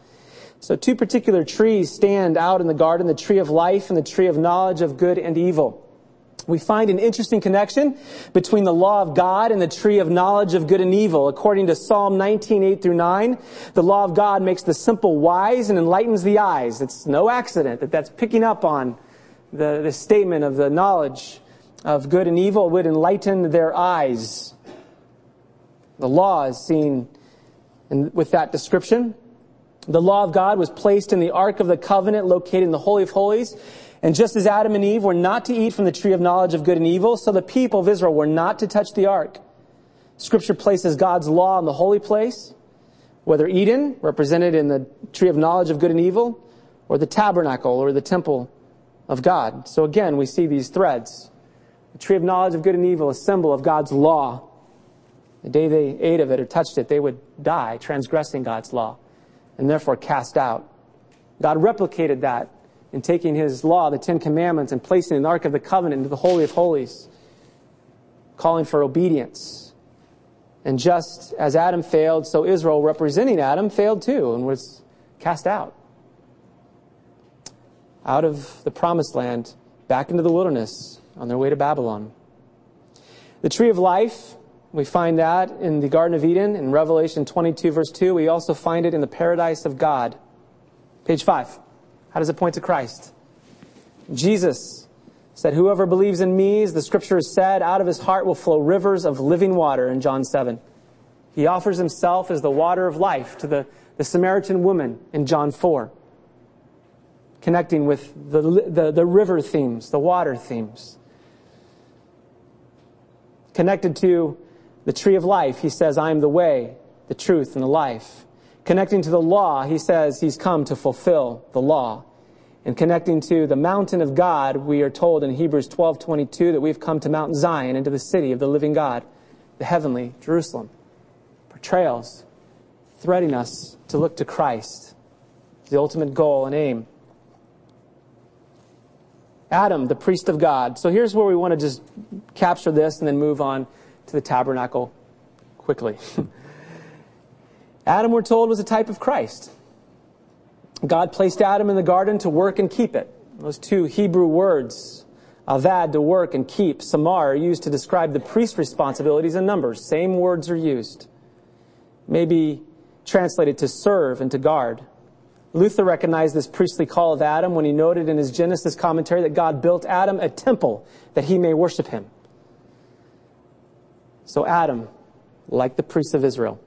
So two particular trees stand out in the garden, the tree of life and the tree of knowledge of good and evil. We find an interesting connection between the law of God and the tree of knowledge of good and evil. According to Psalm 19, 8 through 9, the law of God makes the simple wise and enlightens the eyes. It's no accident that that's picking up on the, the statement of the knowledge of good and evil would enlighten their eyes. The law is seen in, with that description. The law of God was placed in the Ark of the Covenant located in the Holy of Holies. And just as Adam and Eve were not to eat from the tree of knowledge of good and evil, so the people of Israel were not to touch the Ark. Scripture places God's law in the holy place, whether Eden, represented in the tree of knowledge of good and evil, or the tabernacle or the temple of God. So again, we see these threads. The tree of knowledge of good and evil, a symbol of God's law. The day they ate of it or touched it, they would die transgressing God's law and therefore cast out. God replicated that in taking his law, the Ten Commandments, and placing the Ark of the Covenant into the Holy of Holies, calling for obedience. And just as Adam failed, so Israel, representing Adam, failed too and was cast out. Out of the promised land, back into the wilderness on their way to Babylon. The tree of life we find that in the Garden of Eden in Revelation 22 verse 2. We also find it in the paradise of God. Page 5. How does it point to Christ? Jesus said, whoever believes in me, as the scripture has said, out of his heart will flow rivers of living water in John 7. He offers himself as the water of life to the, the Samaritan woman in John 4, connecting with the, the, the river themes, the water themes. Connected to the tree of life, he says, I am the way, the truth, and the life. Connecting to the law, he says he's come to fulfill the law. And connecting to the mountain of God, we are told in Hebrews 12:22 that we've come to Mount Zion, into the city of the living God, the heavenly Jerusalem. Portrayals threading us to look to Christ, the ultimate goal and aim. Adam, the priest of God. So here's where we want to just capture this and then move on to the tabernacle quickly. Adam, we're told, was a type of Christ. God placed Adam in the garden to work and keep it. Those two Hebrew words, avad, to work, and keep, samar, are used to describe the priest's responsibilities and numbers. Same words are used. Maybe translated to serve and to guard. Luther recognized this priestly call of Adam when he noted in his Genesis commentary that God built Adam a temple that he may worship him. So Adam, like the priests of Israel,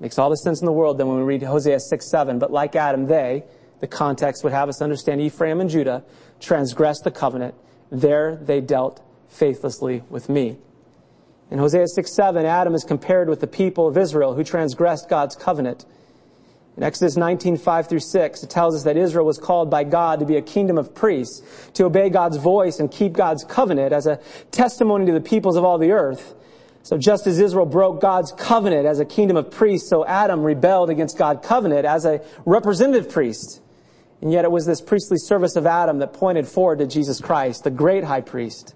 makes all the sense in the world then when we read Hosea 6, 7. But like Adam, they, the context would have us understand Ephraim and Judah, transgressed the covenant. There they dealt faithlessly with me. In Hosea 6, 7, Adam is compared with the people of Israel who transgressed God's covenant. In Exodus 19, 5 through 6, it tells us that Israel was called by God to be a kingdom of priests, to obey God's voice and keep God's covenant as a testimony to the peoples of all the earth. So just as Israel broke God's covenant as a kingdom of priests, so Adam rebelled against God's covenant as a representative priest. And yet it was this priestly service of Adam that pointed forward to Jesus Christ, the great high priest,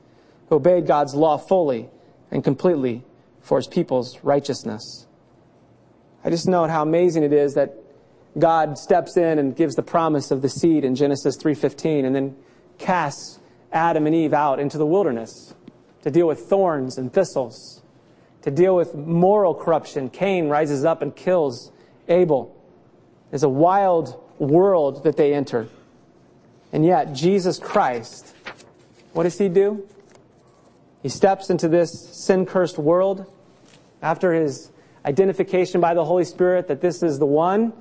who obeyed God's law fully and completely for his people's righteousness. I just note how amazing it is that God steps in and gives the promise of the seed in Genesis 3:15 and then casts Adam and Eve out into the wilderness to deal with thorns and thistles, to deal with moral corruption. Cain rises up and kills Abel. There's a wild world that they enter. And yet, Jesus Christ, what does he do? He steps into this sin cursed world after his identification by the Holy Spirit that this is the one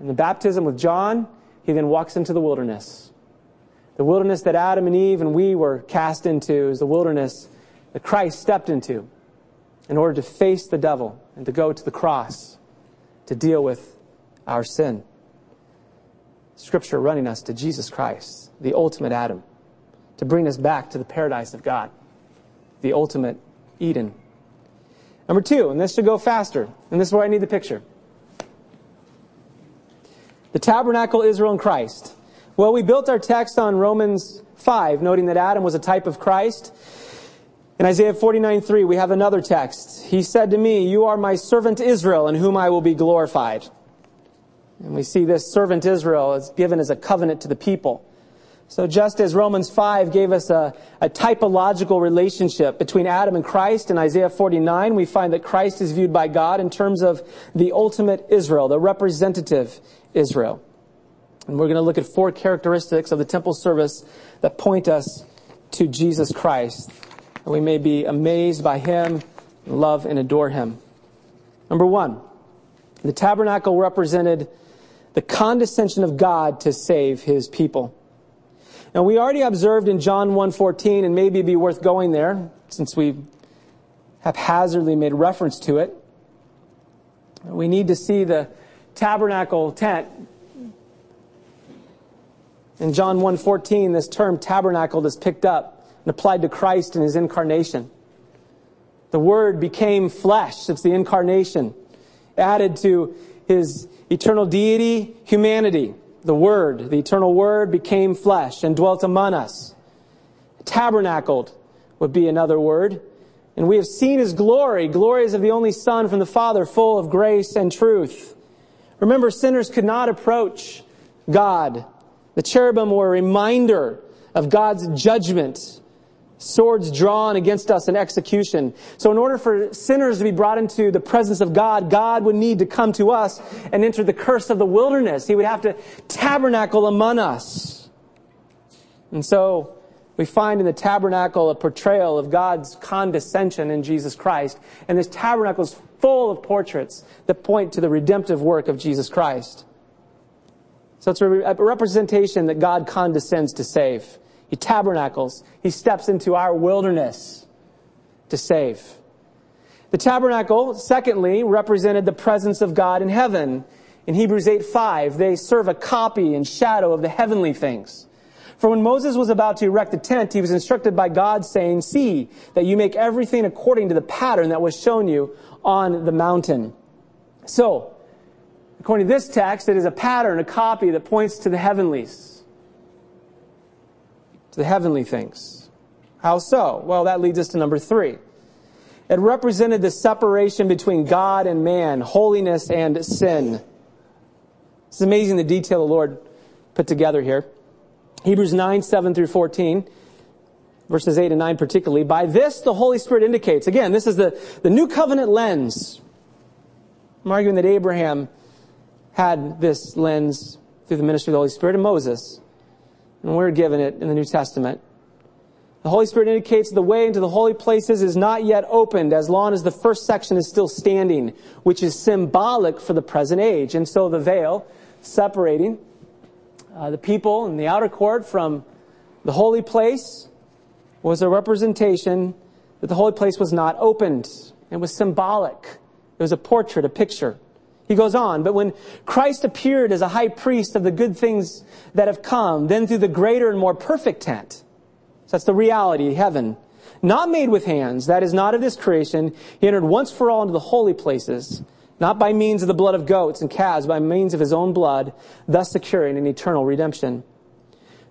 in the baptism with John. He then walks into the wilderness. The wilderness that Adam and Eve and we were cast into is the wilderness that Christ stepped into in order to face the devil and to go to the cross to deal with our sin. Scripture running us to Jesus Christ, the ultimate Adam, to bring us back to the paradise of God, the ultimate Eden. Number two, and this should go faster, and this is where I need the picture. The tabernacle, Israel, and Christ. Well, we built our text on Romans 5, noting that Adam was a type of Christ. In Isaiah 49:3, we have another text. He said to me, You are my servant Israel, in whom I will be glorified. And we see this servant Israel is given as a covenant to the people. So just as Romans 5 gave us a, a, typological relationship between Adam and Christ in Isaiah 49, we find that Christ is viewed by God in terms of the ultimate Israel, the representative Israel. And we're going to look at four characteristics of the temple service that point us to Jesus Christ. And we may be amazed by him, love and adore him. Number one, the tabernacle represented the condescension of God to save his people. Now we already observed in John 1.14, and maybe it'd be worth going there, since we haphazardly made reference to it. We need to see the tabernacle tent. In John 1.14, this term tabernacle is picked up and applied to Christ in his incarnation. The Word became flesh. It's the incarnation. Added to his eternal deity, humanity. The Word, the eternal Word became flesh and dwelt among us. Tabernacled would be another word. And we have seen His glory, glories of the only Son from the Father, full of grace and truth. Remember, sinners could not approach God. The cherubim were a reminder of God's judgment swords drawn against us in execution. So in order for sinners to be brought into the presence of God, God would need to come to us and enter the curse of the wilderness. He would have to tabernacle among us. And so we find in the tabernacle a portrayal of God's condescension in Jesus Christ. And this tabernacle is full of portraits that point to the redemptive work of Jesus Christ. So it's a representation that God condescends to save. He tabernacles. He steps into our wilderness to save. The tabernacle, secondly, represented the presence of God in heaven. In Hebrews 8, 5, they serve a copy and shadow of the heavenly things. For when Moses was about to erect the tent, he was instructed by God saying, see that you make everything according to the pattern that was shown you on the mountain. So, according to this text, it is a pattern, a copy that points to the heavenlies to the heavenly things. How so? Well, that leads us to number three. It represented the separation between God and man, holiness and sin. It's amazing the detail the Lord put together here. Hebrews 9, 7 through 14, verses 8 and 9 particularly. By this the Holy Spirit indicates, again, this is the, the new covenant lens. I'm arguing that Abraham had this lens through the ministry of the Holy Spirit and Moses and we're given it in the New Testament. The Holy Spirit indicates the way into the holy places is not yet opened as long as the first section is still standing, which is symbolic for the present age. And so the veil separating uh, the people in the outer court from the holy place was a representation that the holy place was not opened. It was symbolic. It was a portrait, a picture. He goes on, but when Christ appeared as a high priest of the good things that have come, then through the greater and more perfect tent, so that's the reality, heaven, not made with hands, that is not of this creation, he entered once for all into the holy places, not by means of the blood of goats and calves, by means of his own blood, thus securing an eternal redemption.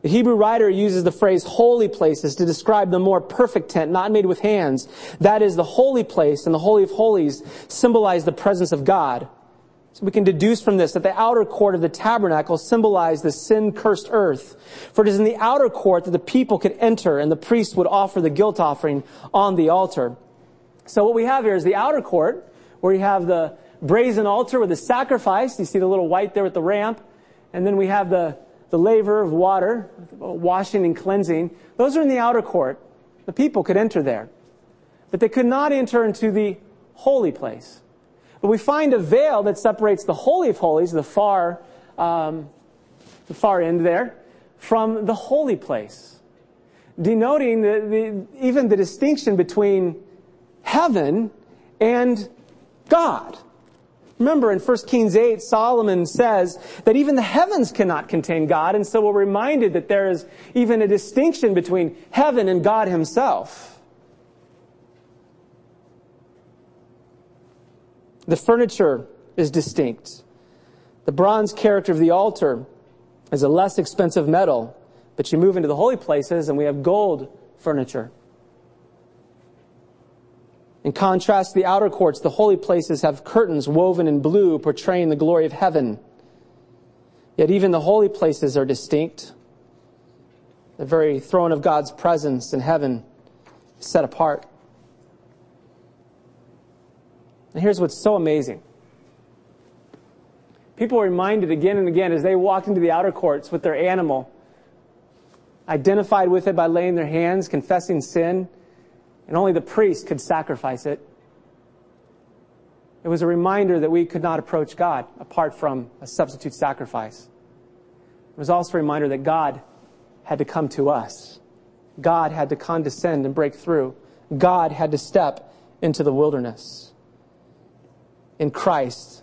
The Hebrew writer uses the phrase holy places to describe the more perfect tent, not made with hands. That is, the holy place and the Holy of Holies symbolize the presence of God. So we can deduce from this that the outer court of the tabernacle symbolized the sin-cursed earth. For it is in the outer court that the people could enter and the priest would offer the guilt offering on the altar. So what we have here is the outer court, where you have the brazen altar with the sacrifice. You see the little white there with the ramp. And then we have the, the laver of water, washing and cleansing. Those are in the outer court. The people could enter there. But they could not enter into the holy place. But we find a veil that separates the Holy of Holies, the far, um, the far end there, from the holy place. Denoting the, the, even the distinction between heaven and God. Remember in 1 Kings 8, Solomon says that even the heavens cannot contain God, and so we're reminded that there is even a distinction between heaven and God himself. The furniture is distinct. The bronze character of the altar is a less expensive metal, but you move into the holy places and we have gold furniture. In contrast to the outer courts, the holy places have curtains woven in blue portraying the glory of heaven. Yet even the holy places are distinct. The very throne of God's presence in heaven is set apart. And here's what's so amazing. People are reminded again and again as they walked into the outer courts with their animal, identified with it by laying their hands, confessing sin, and only the priest could sacrifice it. It was a reminder that we could not approach God apart from a substitute sacrifice. It was also a reminder that God had to come to us. God had to condescend and break through. God had to step into the wilderness. In Christ,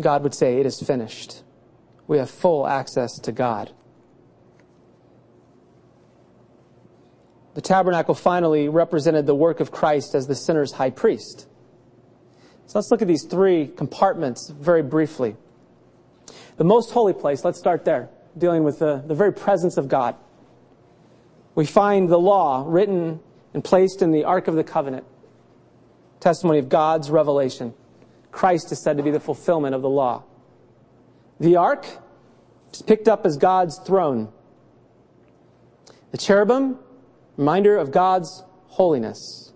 God would say, It is finished. We have full access to God. The tabernacle finally represented the work of Christ as the sinner's high priest. So let's look at these three compartments very briefly. The most holy place, let's start there, dealing with the, the very presence of God. We find the law written and placed in the Ark of the Covenant, testimony of God's revelation. Christ is said to be the fulfillment of the law. The Ark is picked up as God's throne. The cherubim Reminder of God's holiness.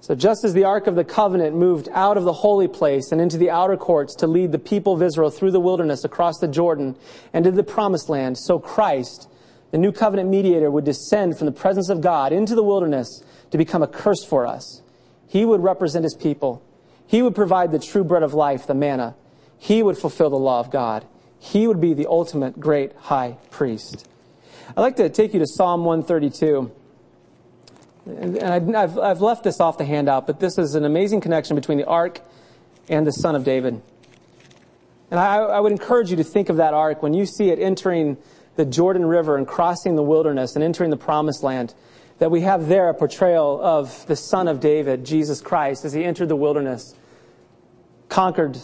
So just as the Ark of the Covenant moved out of the holy place and into the outer courts to lead the people of Israel through the wilderness across the Jordan and to the promised land, so Christ, the new covenant mediator, would descend from the presence of God into the wilderness to become a curse for us. He would represent his people. He would provide the true bread of life, the manna. He would fulfill the law of God. He would be the ultimate great high priest. I'd like to take you to Psalm 132. And I've, I've left this off the handout, but this is an amazing connection between the ark and the Son of David. And I, I would encourage you to think of that ark when you see it entering the Jordan River and crossing the wilderness and entering the promised land, that we have there a portrayal of the Son of David, Jesus Christ, as he entered the wilderness, conquered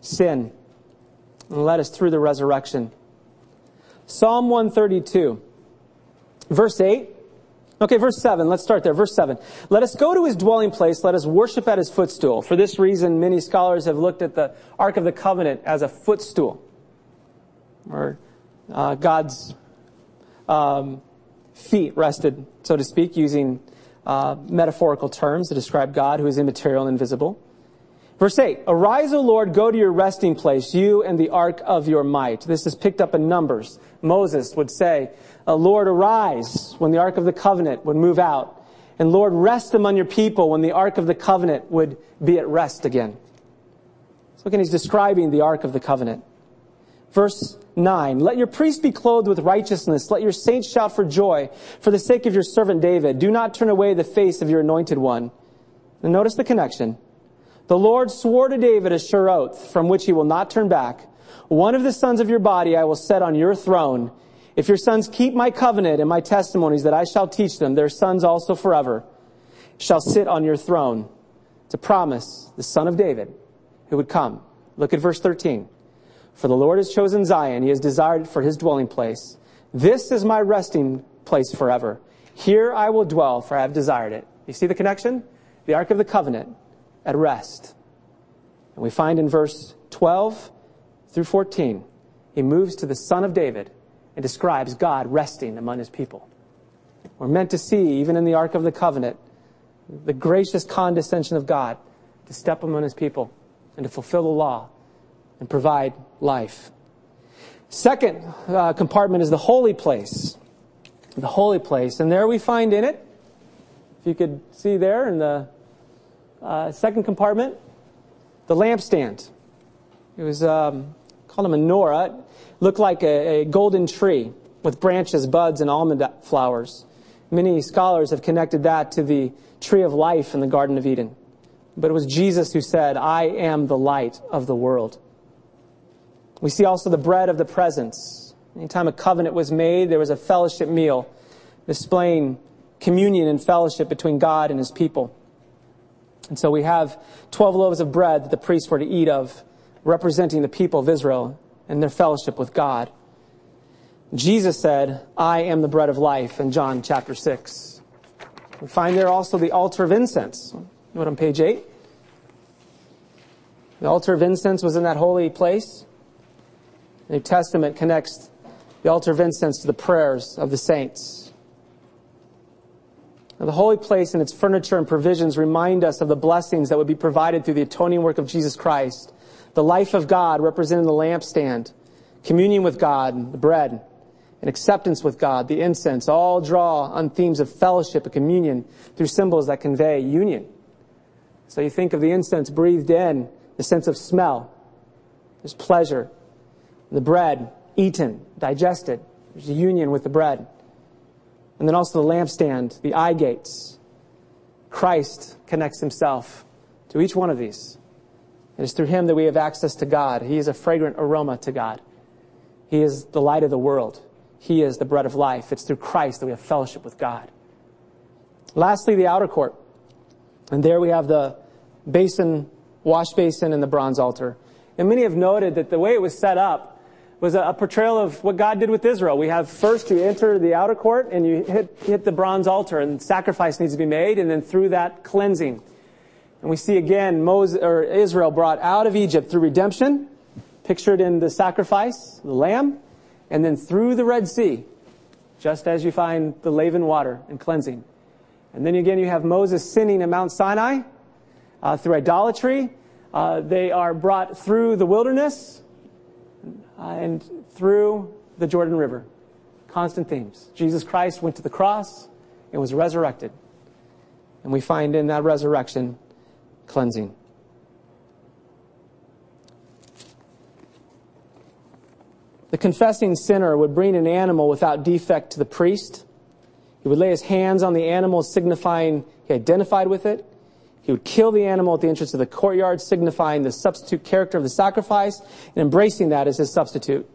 sin, and led us through the resurrection. Psalm 132, verse 8 Okay, verse 7. Let's start there. Verse 7. Let us go to his dwelling place. Let us worship at his footstool. For this reason, many scholars have looked at the Ark of the Covenant as a footstool. Or uh, God's um, feet rested, so to speak, using uh, metaphorical terms to describe God who is immaterial and invisible. Verse 8, Arise, O Lord, go to your resting place, you and the ark of your might. This is picked up in Numbers. Moses would say, uh, Lord, arise when the Ark of the Covenant would move out. And Lord, rest among your people when the Ark of the Covenant would be at rest again. So again, he's describing the Ark of the Covenant. Verse 9, let your priests be clothed with righteousness. Let your saints shout for joy for the sake of your servant David. Do not turn away the face of your anointed one. And notice the connection. The Lord swore to David a sure oath from which he will not turn back. One of the sons of your body I will set on your throne. If your sons keep my covenant and my testimonies that I shall teach them, their sons also forever shall sit on your throne. To promise the son of David who would come. Look at verse 13. For the Lord has chosen Zion. He has desired it for his dwelling place. This is my resting place forever. Here I will dwell, for I have desired it. You see the connection? The Ark of the Covenant at rest. And we find in verse 12 through 14, he moves to the Son of David and describes God resting among his people. We're meant to see, even in the Ark of the Covenant, the gracious condescension of God to step among his people and to fulfill the law and provide life. Second uh, compartment is the holy place. The holy place. And there we find in it, if you could see there in the uh, second compartment, the lampstand. It was um, called a menorah. It looked like a, a golden tree with branches, buds, and almond flowers. Many scholars have connected that to the tree of life in the Garden of Eden. But it was Jesus who said, I am the light of the world. We see also the bread of the presence. Anytime a covenant was made, there was a fellowship meal displaying communion and fellowship between God and his people. And so we have 12 loaves of bread that the priests were to eat of, representing the people of Israel and their fellowship with God. Jesus said, I am the bread of life in John chapter 6. We find there also the altar of incense. You Note on page 8. The altar of incense was in that holy place. The New Testament connects the altar of incense to the prayers of the saints. Now, the holy place and its furniture and provisions remind us of the blessings that would be provided through the atoning work of Jesus Christ. The life of God represented in the lampstand, communion with God, the bread, and acceptance with God, the incense, all draw on themes of fellowship and communion through symbols that convey union. So you think of the incense breathed in, the sense of smell. There's pleasure the bread eaten, digested. There's a union with the bread. And then also the lampstand, the eye gates. Christ connects himself to each one of these. It is through him that we have access to God. He is a fragrant aroma to God. He is the light of the world. He is the bread of life. It's through Christ that we have fellowship with God. Lastly, the outer court. And there we have the basin, wash basin, and the bronze altar. And many have noted that the way it was set up was a, portrayal of what God did with Israel. We have first you enter the outer court and you hit, hit the bronze altar and sacrifice needs to be made and then through that cleansing. And we see again Moses, or Israel brought out of Egypt through redemption, pictured in the sacrifice, the lamb, and then through the Red Sea, just as you find the laver water and cleansing. And then again you have Moses sinning at Mount Sinai uh, through idolatry. Uh, they are brought through the wilderness and through the Jordan River. Constant themes. Jesus Christ went to the cross and was resurrected. And we find in that resurrection cleansing. The confessing sinner would bring an animal without defect to the priest. He would lay his hands on the animal, signifying he identified with it. He would kill the animal at the entrance of the courtyard, signifying the substitute character of the sacrifice and embracing that as his substitute.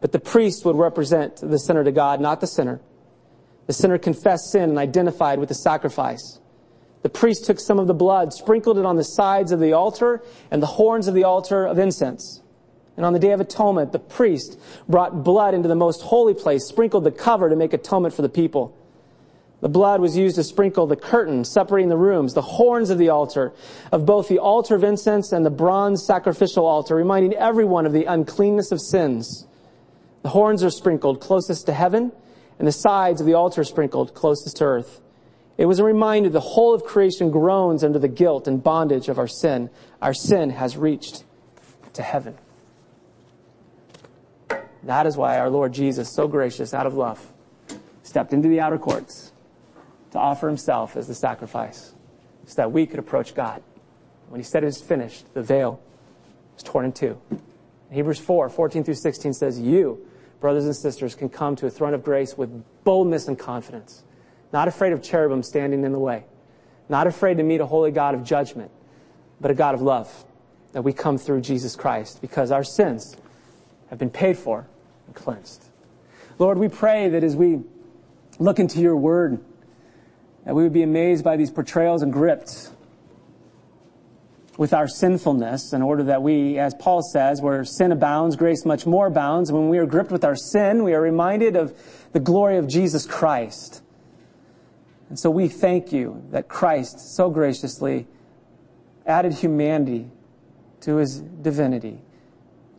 But the priest would represent the sinner to God, not the sinner. The sinner confessed sin and identified with the sacrifice. The priest took some of the blood, sprinkled it on the sides of the altar and the horns of the altar of incense. And on the Day of Atonement, the priest brought blood into the most holy place, sprinkled the cover to make atonement for the people. The blood was used to sprinkle the curtain separating the rooms, the horns of the altar, of both the altar of incense and the bronze sacrificial altar, reminding everyone of the uncleanness of sins. The horns are sprinkled closest to heaven, and the sides of the altar sprinkled closest to earth. It was a reminder the whole of creation groans under the guilt and bondage of our sin. Our sin has reached to heaven. That is why our Lord Jesus, so gracious out of love, stepped into the outer courts to offer himself as the sacrifice so that we could approach God. When he said it is finished, the veil was torn in two. Hebrews 4, 14 through 16 says, You, brothers and sisters, can come to a throne of grace with boldness and confidence, not afraid of cherubim standing in the way, not afraid to meet a holy God of judgment, but a God of love. That we come through Jesus Christ because our sins have been paid for and cleansed. Lord, we pray that as we look into your word, that we would be amazed by these portrayals and gripped with our sinfulness in order that we, as Paul says, where sin abounds, grace much more abounds. When we are gripped with our sin, we are reminded of the glory of Jesus Christ. And so we thank you that Christ so graciously added humanity to his divinity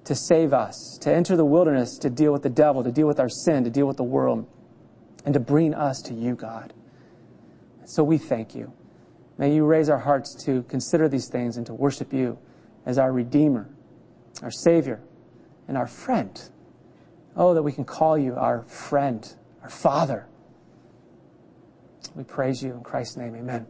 to save us, to enter the wilderness, to deal with the devil, to deal with our sin, to deal with the world, and to bring us to you, God. So we thank you. May you raise our hearts to consider these things and to worship you as our Redeemer, our Savior, and our friend. Oh, that we can call you our friend, our Father. We praise you in Christ's name. Amen.